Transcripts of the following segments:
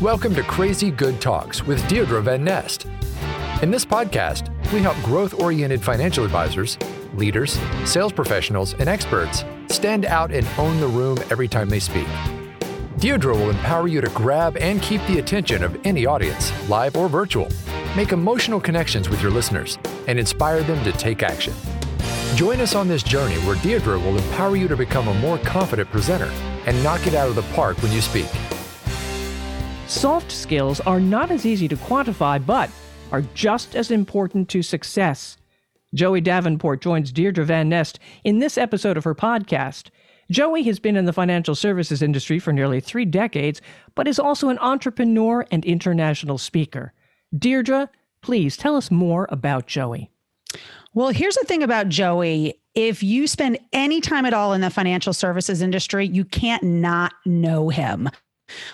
Welcome to Crazy Good Talks with Deirdre Van Nest. In this podcast, we help growth oriented financial advisors, leaders, sales professionals, and experts stand out and own the room every time they speak. Deirdre will empower you to grab and keep the attention of any audience, live or virtual, make emotional connections with your listeners, and inspire them to take action. Join us on this journey where Deirdre will empower you to become a more confident presenter and knock it out of the park when you speak. Soft skills are not as easy to quantify, but are just as important to success. Joey Davenport joins Deirdre Van Nest in this episode of her podcast. Joey has been in the financial services industry for nearly three decades, but is also an entrepreneur and international speaker. Deirdre, please tell us more about Joey. Well, here's the thing about Joey. If you spend any time at all in the financial services industry, you can't not know him.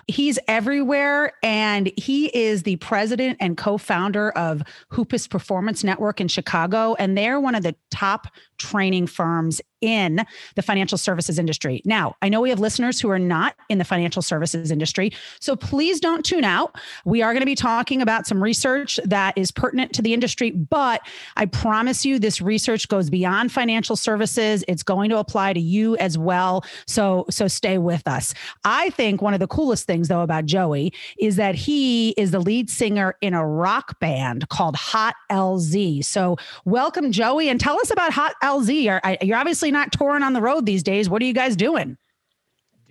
He's everywhere, and he is the president and co founder of Hoopis Performance Network in Chicago. And they're one of the top training firms in the financial services industry. Now, I know we have listeners who are not in the financial services industry, so please don't tune out. We are going to be talking about some research that is pertinent to the industry, but I promise you this research goes beyond financial services. It's going to apply to you as well. So so stay with us. I think one of the coolest things though about Joey is that he is the lead singer in a rock band called Hot LZ. So welcome Joey and tell us about Hot LZ. Are, you're obviously not touring on the road these days. What are you guys doing?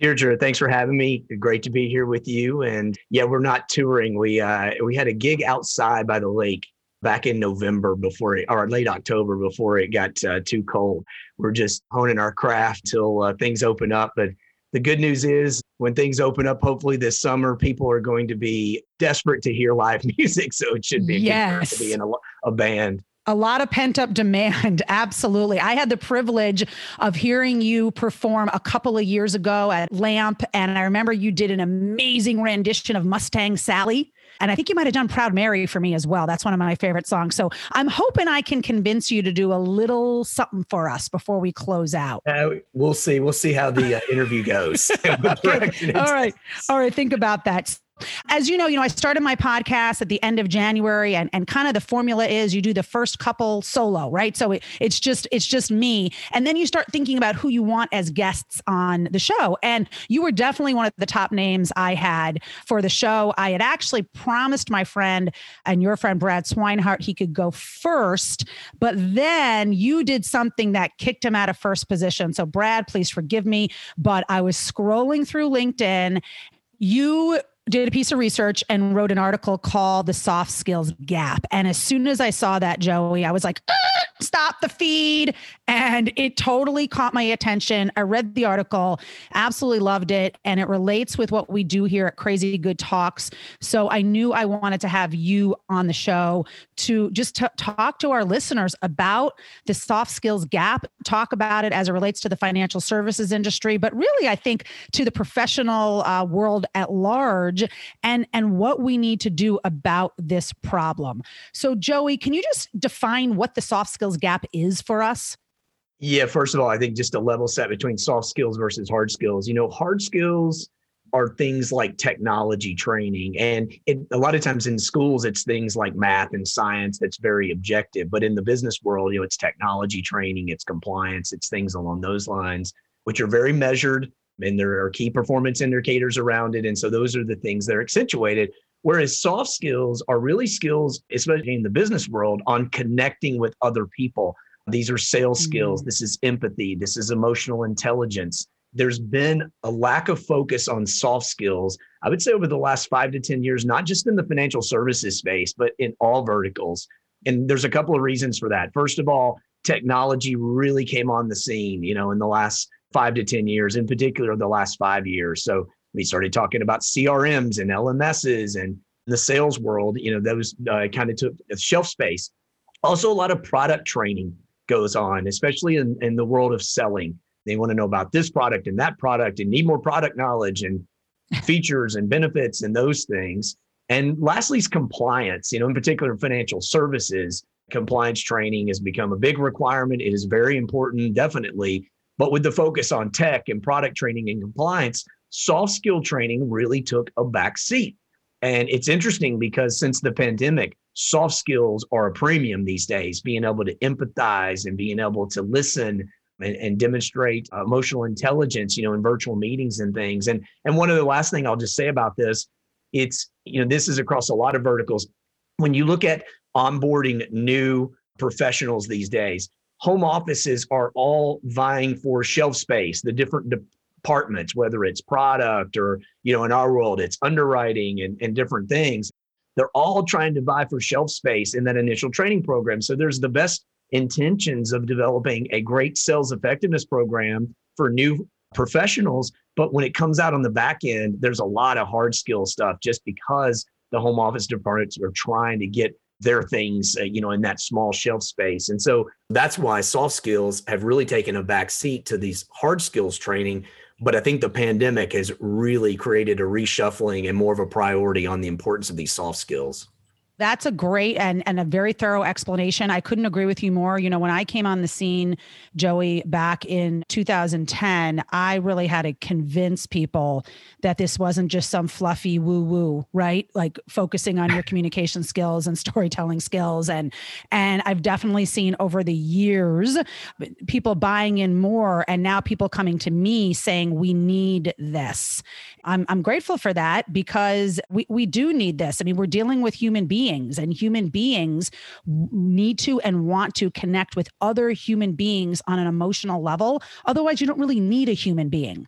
Deirdre, thanks for having me. Great to be here with you. And yeah, we're not touring. We uh, we had a gig outside by the lake back in November before it, or late October before it got uh, too cold. We're just honing our craft till uh, things open up. But the good news is, when things open up, hopefully this summer, people are going to be desperate to hear live music. So it should be a yes. to be in a, a band. A lot of pent up demand. Absolutely. I had the privilege of hearing you perform a couple of years ago at LAMP. And I remember you did an amazing rendition of Mustang Sally. And I think you might have done Proud Mary for me as well. That's one of my favorite songs. So I'm hoping I can convince you to do a little something for us before we close out. Uh, we'll see. We'll see how the uh, interview goes. okay. All right. All right. Think about that. As you know, you know, I started my podcast at the end of January and, and kind of the formula is you do the first couple solo, right? So it, it's just it's just me. And then you start thinking about who you want as guests on the show. And you were definitely one of the top names I had for the show. I had actually promised my friend and your friend Brad Swinehart he could go first, but then you did something that kicked him out of first position. So Brad, please forgive me, but I was scrolling through LinkedIn you did a piece of research and wrote an article called The Soft Skills Gap. And as soon as I saw that, Joey, I was like, ah, stop the feed. And it totally caught my attention. I read the article, absolutely loved it. And it relates with what we do here at Crazy Good Talks. So I knew I wanted to have you on the show to just t- talk to our listeners about the soft skills gap, talk about it as it relates to the financial services industry, but really, I think to the professional uh, world at large and and what we need to do about this problem. So Joey, can you just define what the soft skills gap is for us? Yeah, first of all, I think just a level set between soft skills versus hard skills. You know, hard skills are things like technology training. And it, a lot of times in schools, it's things like math and science that's very objective. But in the business world, you know, it's technology training, it's compliance, it's things along those lines, which are very measured and there are key performance indicators around it. And so those are the things that are accentuated. Whereas soft skills are really skills, especially in the business world, on connecting with other people. These are sales mm-hmm. skills. This is empathy. This is emotional intelligence. There's been a lack of focus on soft skills, I would say, over the last five to 10 years, not just in the financial services space, but in all verticals. And there's a couple of reasons for that. First of all, technology really came on the scene, you know, in the last five to 10 years, in particular, the last five years. So we started talking about CRMs and LMSs and the sales world, you know, those uh, kind of took shelf space. Also, a lot of product training goes on, especially in, in the world of selling. They want to know about this product and that product and need more product knowledge and features and benefits and those things. And lastly is compliance, you know, in particular financial services. Compliance training has become a big requirement. It is very important, definitely. But with the focus on tech and product training and compliance, soft skill training really took a back seat. And it's interesting because since the pandemic, soft skills are a premium these days, being able to empathize and being able to listen and, and, demonstrate emotional intelligence, you know, in virtual meetings and things. And and one of the last thing I'll just say about this, it's you know, this is across a lot of verticals. When you look at onboarding new professionals these days, home offices are all vying for shelf space, the different departments, whether it's product or, you know, in our world, it's underwriting and, and different things. They're all trying to vie for shelf space in that initial training program. So there's the best intentions of developing a great sales effectiveness program for new professionals. But when it comes out on the back end, there's a lot of hard skill stuff just because the home office departments are trying to get their things, uh, you know, in that small shelf space. And so that's why soft skills have really taken a back seat to these hard skills training. But I think the pandemic has really created a reshuffling and more of a priority on the importance of these soft skills. That's a great and, and a very thorough explanation. I couldn't agree with you more. You know, when I came on the scene, Joey, back in 2010, I really had to convince people that this wasn't just some fluffy woo woo, right? Like focusing on your communication skills and storytelling skills. And and I've definitely seen over the years people buying in more and now people coming to me saying we need this. I'm I'm grateful for that because we, we do need this. I mean, we're dealing with human beings beings, and human beings need to and want to connect with other human beings on an emotional level. Otherwise, you don't really need a human being.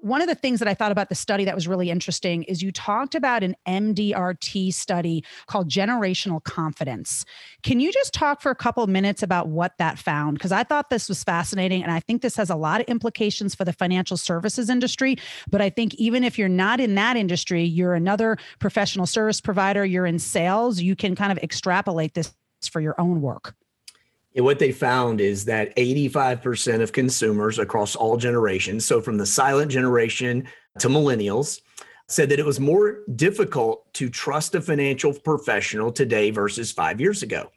One of the things that I thought about the study that was really interesting is you talked about an MDRT study called generational confidence. Can you just talk for a couple minutes about what that found? Because I thought this was fascinating. And I think this has a lot of implications for the financial services industry. But I think even if you're not in that industry, you're another professional service provider, you're in sales, you can kind of extrapolate this for your own work. And what they found is that 85% of consumers across all generations, so from the silent generation to millennials, said that it was more difficult to trust a financial professional today versus five years ago.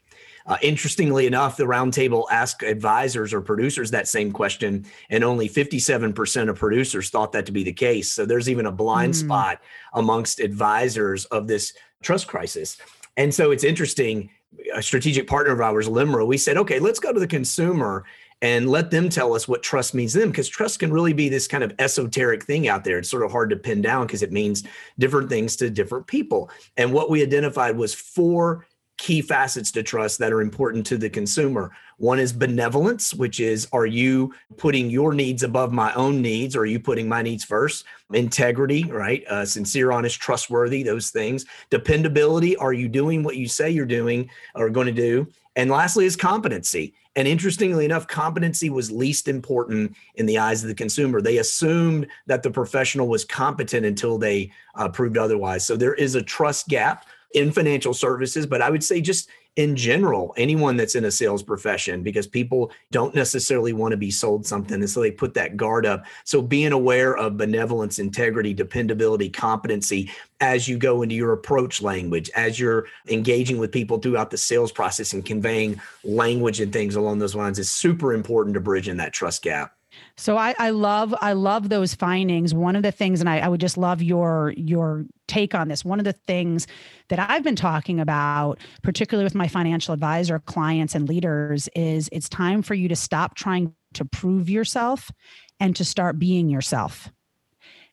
Uh, interestingly enough, the roundtable asked advisors or producers that same question, and only 57% of producers thought that to be the case. So there's even a blind mm. spot amongst advisors of this trust crisis. And so it's interesting a strategic partner of ours, Limra, we said, okay, let's go to the consumer and let them tell us what trust means to them because trust can really be this kind of esoteric thing out there. It's sort of hard to pin down because it means different things to different people. And what we identified was four key facets to trust that are important to the consumer. One is benevolence, which is are you putting your needs above my own needs or are you putting my needs first? Integrity, right? Uh, sincere, honest, trustworthy, those things. Dependability, are you doing what you say you're doing or going to do? And lastly, is competency. And interestingly enough, competency was least important in the eyes of the consumer. They assumed that the professional was competent until they uh, proved otherwise. So there is a trust gap in financial services, but I would say just in general, anyone that's in a sales profession, because people don't necessarily want to be sold something. And so they put that guard up. So being aware of benevolence, integrity, dependability, competency as you go into your approach language, as you're engaging with people throughout the sales process and conveying language and things along those lines is super important to bridge in that trust gap. So I, I love I love those findings. One of the things, and I, I would just love your your take on this. One of the things that I've been talking about, particularly with my financial advisor clients and leaders, is it's time for you to stop trying to prove yourself and to start being yourself.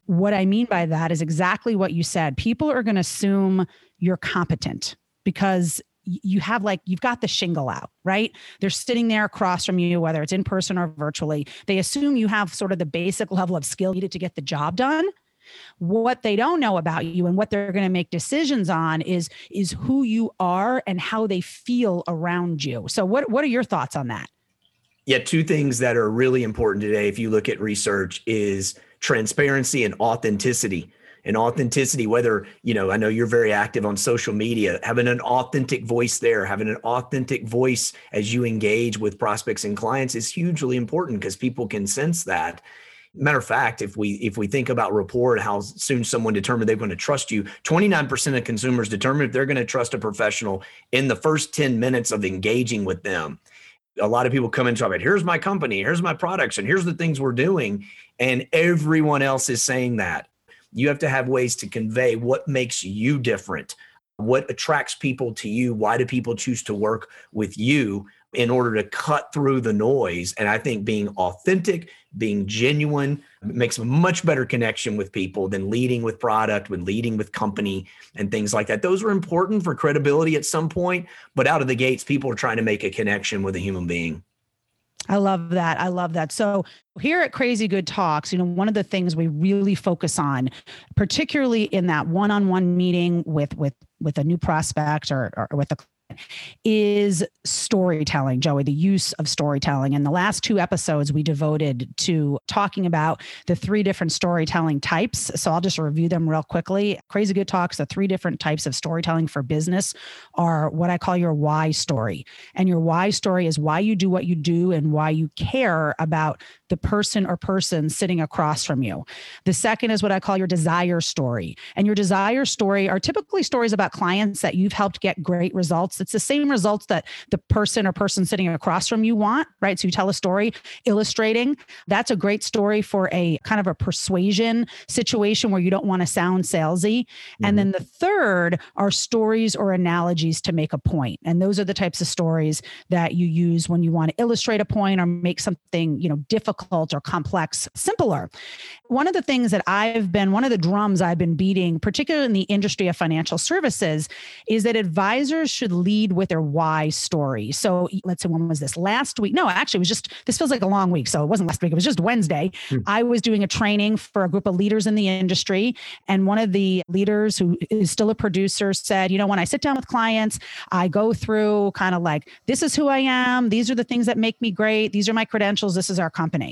What I mean by that is exactly what you said. People are going to assume you're competent because you have like you've got the shingle out right? They're sitting there across from you whether it's in person or virtually. They assume you have sort of the basic level of skill needed to get the job done. What they don't know about you and what they're going to make decisions on is is who you are and how they feel around you. So what what are your thoughts on that? Yeah two things that are really important today if you look at research is transparency and authenticity and authenticity whether you know i know you're very active on social media having an authentic voice there having an authentic voice as you engage with prospects and clients is hugely important because people can sense that. Matter of fact if we if we think about rapport how soon someone determined they're going to trust you 29% of consumers determine if they're going to trust a professional in the first 10 minutes of engaging with them. A lot of people come in and talk about here's my company here's my products and here's the things we're doing and everyone else is saying that You have to have ways to convey what makes you different, what attracts people to you, why do people choose to work with you in order to cut through the noise. And I think being authentic, being genuine makes a much better connection with people than leading with product, when leading with company and things like that. Those are important for credibility at some point, but out of the gates, people are trying to make a connection with a human being. I love that. I love that. So here at Crazy Good Talks, you know, one of the things we really focus on, particularly in that one-on-one meeting with with with a new prospect or, or with a is storytelling, Joey, the use of storytelling. And the last two episodes we devoted to talking about the three different storytelling types. So I'll just review them real quickly. Crazy Good Talks, the three different types of storytelling for business are what I call your why story. And your why story is why you do what you do and why you care about the person or person sitting across from you. The second is what I call your desire story. And your desire story are typically stories about clients that you've helped get great results. It's the same results that the person or person sitting across from you want, right? So you tell a story illustrating. That's a great story for a kind of a persuasion situation where you don't want to sound salesy. Mm-hmm. And then the third are stories or analogies to make a point. And those are the types of stories that you use when you want to illustrate a point or make something, you know, difficult difficult or complex simpler. One of the things that I've been, one of the drums I've been beating, particularly in the industry of financial services, is that advisors should lead with their why story. So let's say when was this? Last week? No, actually, it was just, this feels like a long week. So it wasn't last week, it was just Wednesday. Hmm. I was doing a training for a group of leaders in the industry. And one of the leaders who is still a producer said, you know, when I sit down with clients, I go through kind of like, this is who I am. These are the things that make me great. These are my credentials. This is our company.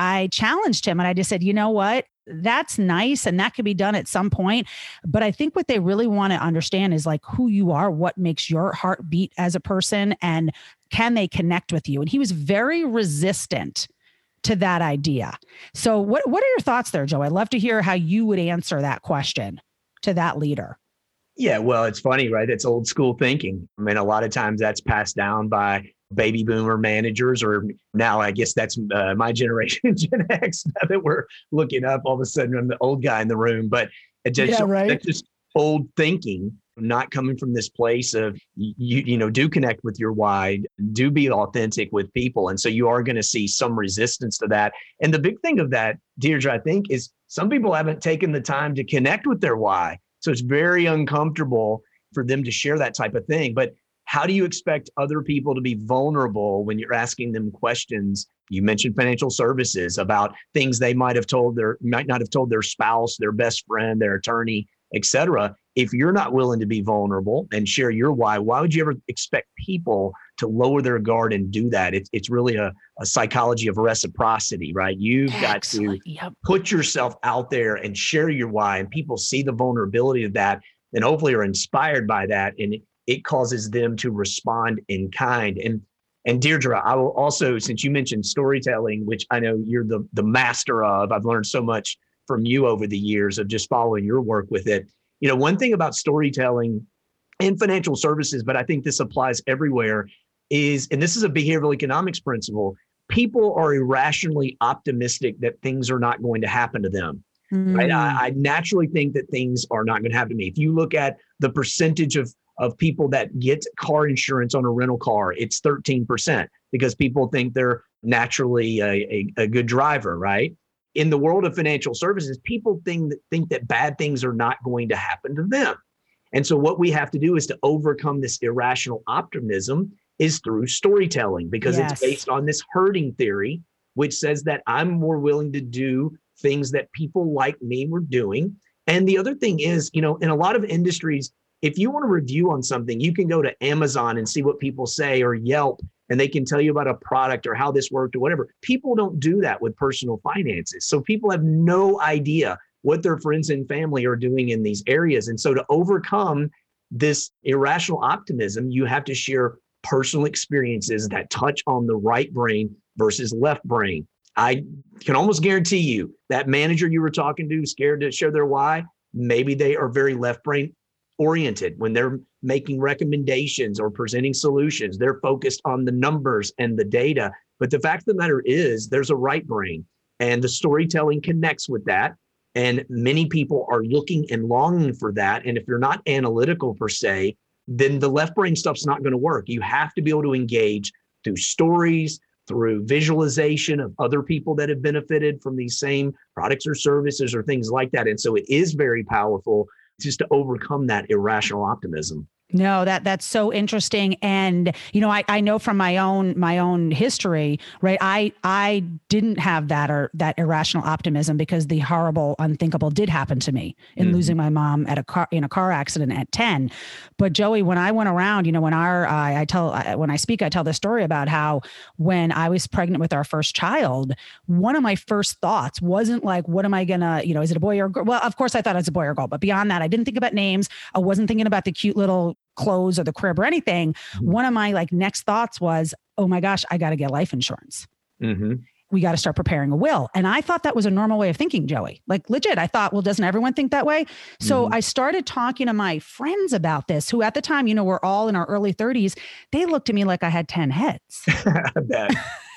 I challenged him and I just said, you know what? That's nice and that could be done at some point. But I think what they really want to understand is like who you are, what makes your heart beat as a person, and can they connect with you? And he was very resistant to that idea. So what what are your thoughts there, Joe? I'd love to hear how you would answer that question to that leader. Yeah, well, it's funny, right? It's old school thinking. I mean, a lot of times that's passed down by baby boomer managers, or now I guess that's uh, my generation, Gen X, now that we're looking up. All of a sudden, I'm the old guy in the room, but it just, yeah, right. that's just old thinking not coming from this place of you you know do connect with your why do be authentic with people and so you are going to see some resistance to that and the big thing of that deirdre i think is some people haven't taken the time to connect with their why so it's very uncomfortable for them to share that type of thing but how do you expect other people to be vulnerable when you're asking them questions you mentioned financial services about things they might have told their might not have told their spouse their best friend their attorney etc if you're not willing to be vulnerable and share your why why would you ever expect people to lower their guard and do that it's, it's really a, a psychology of reciprocity right you've Excellent. got to yep. put yourself out there and share your why and people see the vulnerability of that and hopefully are inspired by that and it causes them to respond in kind. And and Deirdre, I will also, since you mentioned storytelling, which I know you're the the master of, I've learned so much from you over the years of just following your work with it. You know, one thing about storytelling in financial services, but I think this applies everywhere, is, and this is a behavioral economics principle, people are irrationally optimistic that things are not going to happen to them. Mm. Right? I, I naturally think that things are not going to happen to me. If you look at the percentage of of people that get car insurance on a rental car, it's 13% because people think they're naturally a, a, a good driver, right? In the world of financial services, people think that, think that bad things are not going to happen to them. And so what we have to do is to overcome this irrational optimism is through storytelling because yes. it's based on this herding theory, which says that I'm more willing to do things that people like me were doing. And the other thing is, you know, in a lot of industries, if you want to review on something, you can go to Amazon and see what people say or Yelp and they can tell you about a product or how this worked or whatever. People don't do that with personal finances. So people have no idea what their friends and family are doing in these areas. And so to overcome this irrational optimism, you have to share personal experiences that touch on the right brain versus left brain. I can almost guarantee you that manager you were talking to, scared to share their why, maybe they are very left brain oriented when they're making recommendations or presenting solutions they're focused on the numbers and the data but the fact of the matter is there's a right brain and the storytelling connects with that And many people are looking and longing for that. And if you're not analytical per se, then the left brain stuff's not going to work. You have to be able to engage through stories, through visualization of other people that have benefited from these same products or services or things like that. And so it is very powerful just to overcome that irrational optimism. No, that that's so interesting. And you know, I, I know from my own my own history, right? I I didn't have that or that irrational optimism because the horrible, unthinkable did happen to me in mm-hmm. losing my mom at a car in a car accident at 10. But Joey, when I went around, you know, when our I, I tell when I speak, I tell the story about how when I was pregnant with our first child, one of my first thoughts wasn't like, what am I gonna, you know, is it a boy or a girl? Well, of course I thought it was a boy or a girl, but beyond that, I didn't think about names. I wasn't thinking about the cute little clothes or the crib or anything, mm-hmm. one of my like next thoughts was, oh my gosh, I got to get life insurance. Mm-hmm. We got to start preparing a will. And I thought that was a normal way of thinking, Joey. Like legit. I thought, well, doesn't everyone think that way? So mm-hmm. I started talking to my friends about this, who at the time, you know, we're all in our early 30s. They looked at me like I had 10 heads.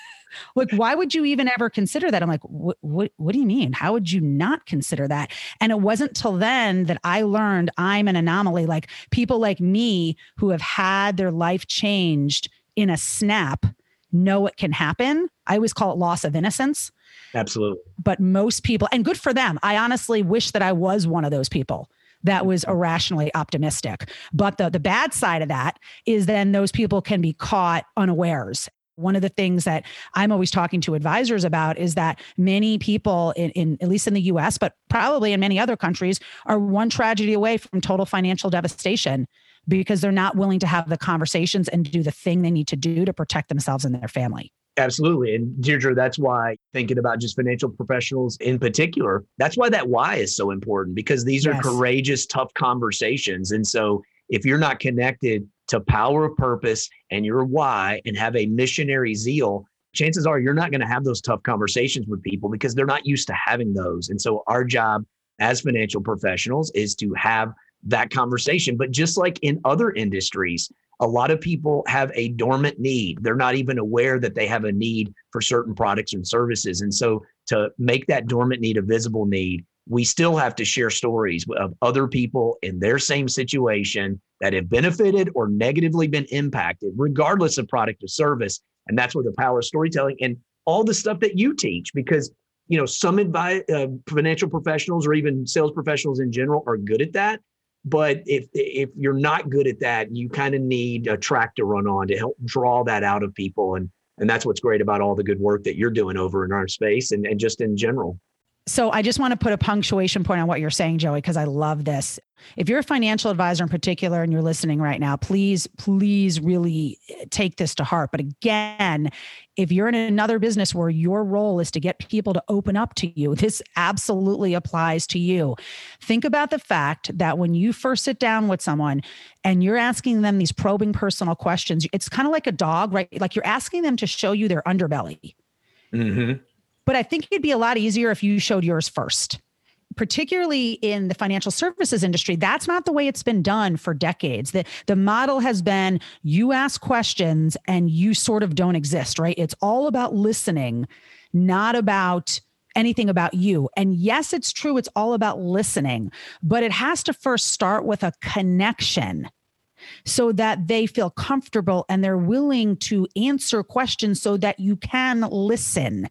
like why would you even ever consider that? I'm like what, what what do you mean? How would you not consider that? And it wasn't till then that i learned i'm an anomaly. Like people like me who have had their life changed in a snap know it can happen. I always call it loss of innocence. Absolutely. But most people and good for them. I honestly wish that i was one of those people that was mm-hmm. irrationally optimistic. But the, the bad side of that is then those people can be caught unawares one of the things that I'm always talking to advisors about is that many people in, in, at least in the US, but probably in many other countries, are one tragedy away from total financial devastation because they're not willing to have the conversations and do the thing they need to do to protect themselves and their family. Absolutely. And Deirdre, that's why thinking about just financial professionals in particular, that's why that why is so important because these yes. are courageous, tough conversations. And so if you're not connected to power of purpose and your why and have a missionary zeal, chances are you're not going to have those tough conversations with people because they're not used to having those. And so our job as financial professionals is to have that conversation. But just like in other industries, a lot of people have a dormant need. They're not even aware that they have a need for certain products and services. And so to make that dormant need a visible need, we still have to share stories of other people in their same situation that have benefited or negatively been impacted, regardless of product or service. And that's where the power of storytelling and all the stuff that you teach, because you know some advice, uh, financial professionals or even sales professionals in general are good at that. But if if you're not good at that, you kind of need a track to run on to help draw that out of people. And and that's what's great about all the good work that you're doing over in our space and, and just in general. So I just want to put a punctuation point on what you're saying, Joey, because I love this. If you're a financial advisor in particular and you're listening right now, please, please really take this to heart. But again, if you're in another business where your role is to get people to open up to you, this absolutely applies to you. Think about the fact that when you first sit down with someone and you're asking them these probing personal questions, it's kind of like a dog, right? Like you're asking them to show you their underbelly. Mm-hmm but I think it'd be a lot easier if you showed yours first. Particularly in the financial services industry, that's not the way it's been done for decades. The, the model has been you ask questions and you sort of don't exist, right? It's all about listening, not about anything about you. And yes, it's true, it's all about listening, but it has to first start with a connection so that they feel comfortable and they're willing to answer questions so that you can listen.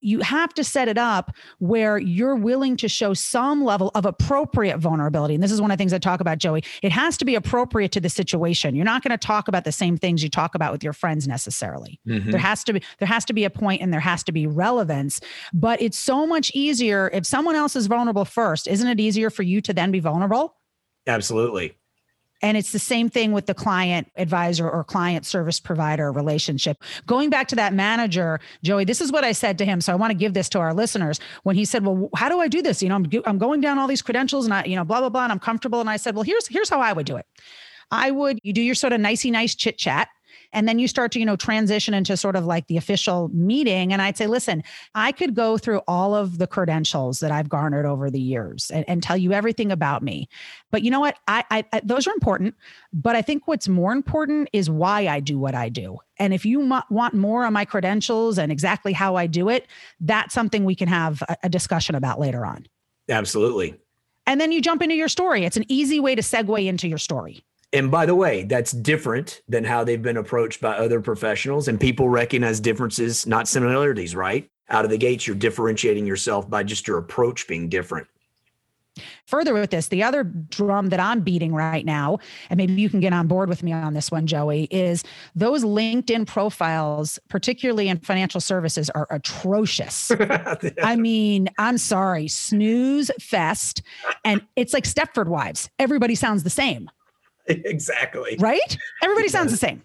You have to set it up where you're willing to show some level of appropriate vulnerability. And this is one of the things I talk about, Joey. It has to be appropriate to the situation. You're not going to talk about the same things you talk about with your friends necessarily. Mm-hmm. There has to be there has to be a point and there has to be relevance. But it's so much easier if someone else is vulnerable first. Isn't it easier for you to then be vulnerable? Absolutely. And it's the same thing with the client advisor or client service provider relationship. Going back to that manager, Joey, this is what I said to him. So I want to give this to our listeners. When he said, "Well, how do I do this? You know, I'm, I'm going down all these credentials and I, you know, blah blah blah, and I'm comfortable." And I said, "Well, here's here's how I would do it. I would you do your sort of nicey nice chit chat and then you start to, you know, transition into sort of like the official meeting. And I'd say, listen, I could go through all of the credentials that I've garnered over the years and, and tell you everything about me. But you know what? I, I, I, those are important. But I think what's more important is why I do what I do. And if you m- want more on my credentials and exactly how I do it, that's something we can have a, a discussion about later on. Absolutely. And then you jump into your story. It's an easy way to segue into your story. And by the way, that's different than how they've been approached by other professionals. And people recognize differences, not similarities, right? Out of the gates, you're differentiating yourself by just your approach being different. Further with this, the other drum that I'm beating right now, and maybe you can get on board with me on this one, Joey, is those LinkedIn profiles, particularly in financial services, are atrocious. I mean, I'm sorry, snooze fest. And it's like Stepford Wives. Everybody sounds the same. exactly. Right? Everybody sounds the same.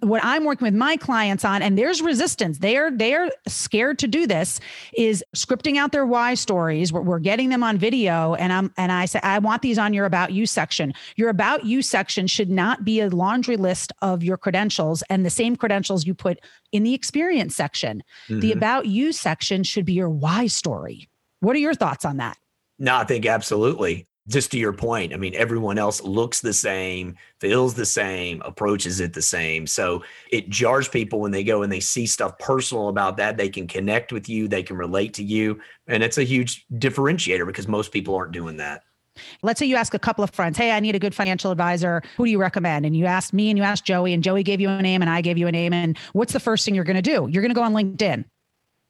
What I'm working with my clients on, and there's resistance. They're they're scared to do this, is scripting out their why stories. We're, we're getting them on video, and I'm and I say I want these on your about you section. Your about you section should not be a laundry list of your credentials and the same credentials you put in the experience section. Mm-hmm. The about you section should be your why story. What are your thoughts on that? No, I think absolutely just to your point, I mean, everyone else looks the same, feels the same, approaches it the same. So it jars people when they go and they see stuff personal about that. They can connect with you, they can relate to you. And it's a huge differentiator because most people aren't doing that. Let's say you ask a couple of friends, Hey, I need a good financial advisor. Who do you recommend? And you asked me and you asked Joey, and Joey gave you a name and I gave you a name. And what's the first thing you're going to do? You're going to go on LinkedIn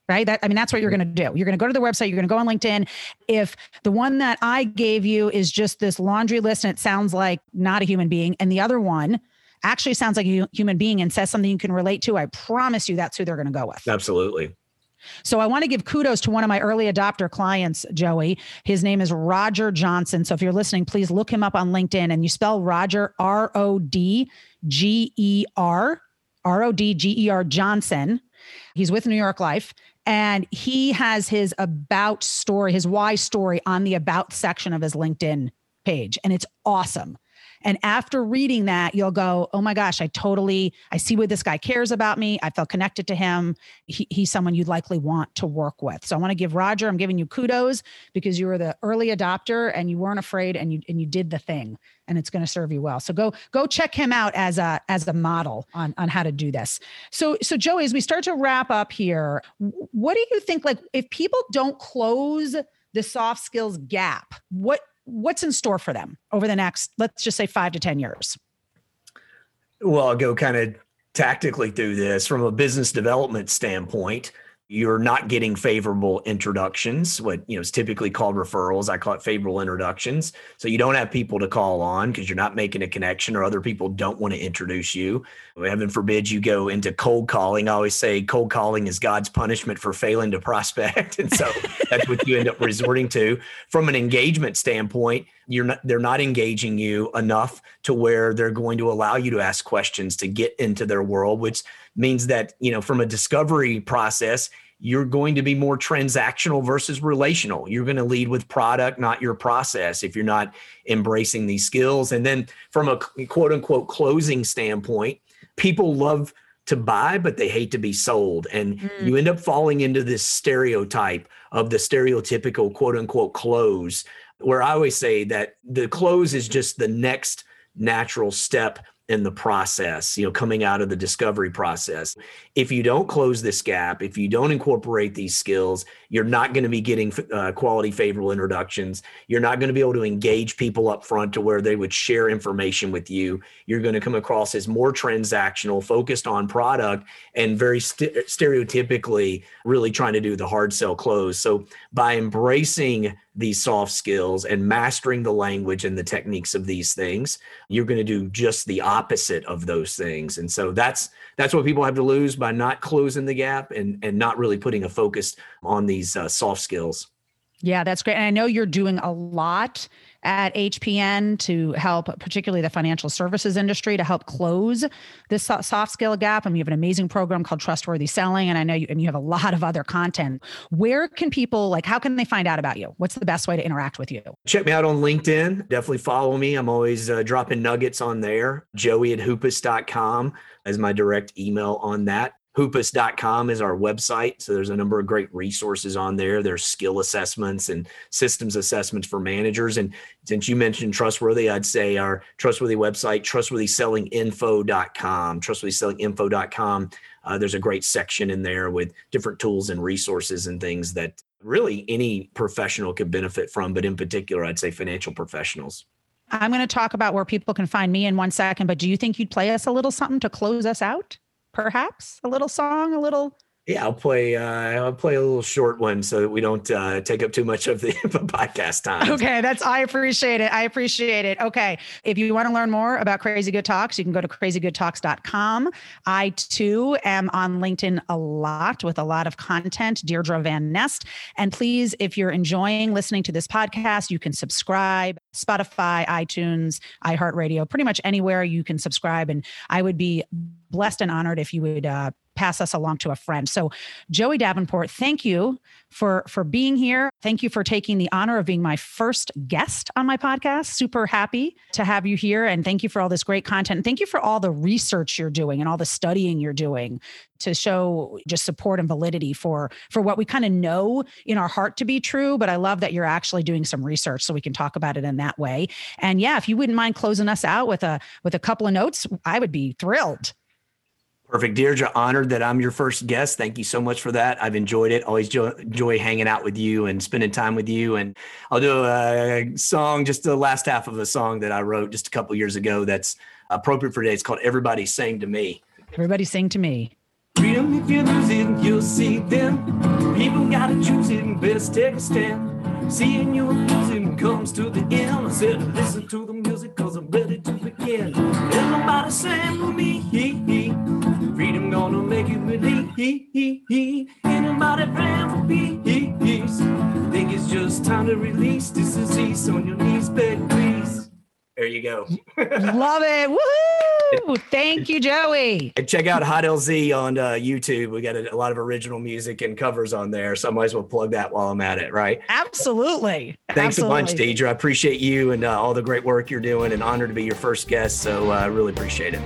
right? That I mean, that's what you're going to do. You're going to go to the website. You're going to go on LinkedIn. If the one that I gave you is just this laundry list and it sounds like not a human being, and the other one actually sounds like a human being and says something you can relate to, I promise you that's who they're going to go with. Absolutely. So I want to give kudos to one of my early adopter clients, Joey. His name is Roger Johnson. So if you're listening, please look him up on LinkedIn and you spell Roger R O D G E R R O D G E R Johnson. He's with New York Life and he has his about story, his why story on the about section of his LinkedIn page. And it's awesome. And after reading that, you'll go, oh my gosh, I totally, I see what this guy cares about me. I felt connected to him. He, he's someone you'd likely want to work with. So I want to give Roger, I'm giving you kudos because you were the early adopter and you weren't afraid and you, and you did the thing and it's going to serve you well. So go, go check him out as a, as a model on, on how to do this. So, so Joey, as we start to wrap up here, what do you think, like if people don't close the soft skills gap, what, what's in store for them over the next, let's just say five to 10 years? Well, I'll go kind of tactically through this from a business development standpoint you're not getting favorable introductions what you know is typically called referrals. I call it favorable introductions. So you don't have people to call on because you're not making a connection or other people don't want to introduce you. Heaven forbid you go into cold calling. I always say cold calling is god's punishment for failing to prospect. And so that's what you end up resorting to. From an engagement standpoint you're not they're not engaging you enough to where they're going to allow you to ask questions to get into their world which means that you know from a discovery process you're going to be more transactional versus relational. You're going to lead with product not your process if you're not embracing these skills. And then from a quote unquote closing standpoint people love to buy but they hate to be sold. And mm. you end up falling into this stereotype of the stereotypical quote unquote close where i always say that the close is just the next natural step in the process, you know, coming out of the discovery process. If you don't close this gap, if you don't incorporate these skills, you're not going to be getting uh, quality favorable introductions. You're not going to be able to engage people up front to where they would share information with you. You're going to come across as more transactional, focused on product, and very st- stereotypically really trying to do the hard sell close. So by embracing these soft skills and mastering the language and the techniques of these things you're going to do just the opposite of those things. And so that's that's what people have to lose by not closing the gap and and not really putting a focus on these uh, soft skills yeah that's great and i know you're doing a lot at HPN to help, particularly the financial services industry, to help close this soft skill gap. And you have an amazing program called Trustworthy Selling, and I know you and you have a lot of other content. Where can people like? How can they find out about you? What's the best way to interact with you? Check me out on LinkedIn. Definitely follow me. I'm always uh, dropping nuggets on there. Joey at hoopis.com as my direct email on that. Hoopis.com is our website. So there's a number of great resources on there. There's skill assessments and systems assessments for managers. And since you mentioned trustworthy, I'd say our trustworthy website, trustworthysellinginfo.com, trustworthysellinginfo.com Uh, there's a great section in there with different tools and resources and things that really any professional could benefit from, but in particular, I'd say financial professionals. I'm going to talk about where people can find me in one second, but do you think you'd play us a little something to close us out? Perhaps? A little song, a little yeah, I'll play. Uh, I'll play a little short one so that we don't uh, take up too much of the podcast time. Okay, that's. I appreciate it. I appreciate it. Okay, if you want to learn more about Crazy Good Talks, you can go to crazygoodtalks.com. I too am on LinkedIn a lot with a lot of content. Deirdre Van Nest, and please, if you're enjoying listening to this podcast, you can subscribe. Spotify, iTunes, iHeartRadio, pretty much anywhere you can subscribe, and I would be blessed and honored if you would uh, pass us along to a friend. So, Joey Davenport, thank you for for being here. Thank you for taking the honor of being my first guest on my podcast. Super happy to have you here and thank you for all this great content. Thank you for all the research you're doing and all the studying you're doing to show just support and validity for for what we kind of know in our heart to be true, but I love that you're actually doing some research so we can talk about it in that way. And yeah, if you wouldn't mind closing us out with a with a couple of notes, I would be thrilled. Perfect. Deirdre, honored that I'm your first guest. Thank you so much for that. I've enjoyed it. Always enjoy hanging out with you and spending time with you. And I'll do a song, just the last half of a song that I wrote just a couple years ago that's appropriate for today. It's called Everybody Sing to Me. Everybody sing to me. Freedom, if you lose it, you'll see them. People gotta choose it and best take a stand. Seeing you losing comes to the end. I said, listen to the music, cause I'm ready to begin. Everybody sing to me. Freedom gonna make you believe. Anybody praying for peace? Think it's just time to release this disease on your knees, beg please. There you go. Love it. Woohoo! Thank you, Joey. And check out Hot LZ on uh, YouTube. We got a, a, lot of original music and covers on there. So I might as well plug that while I'm at it, right? Absolutely. Thanks Absolutely. a bunch, Deirdre. I appreciate you and uh, all the great work you're doing and honored to be your first guest. So I uh, really appreciate it.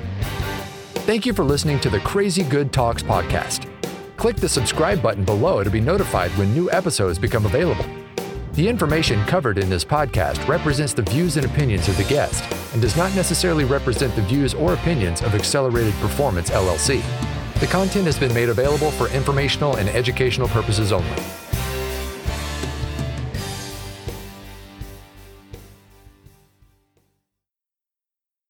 Thank you for listening to the Crazy Good Talks podcast. Click the subscribe button below to be notified when new episodes become available. The information covered in this podcast represents the views and opinions of the guest and does not necessarily represent the views or opinions of Accelerated Performance LLC. The content has been made available for informational and educational purposes only.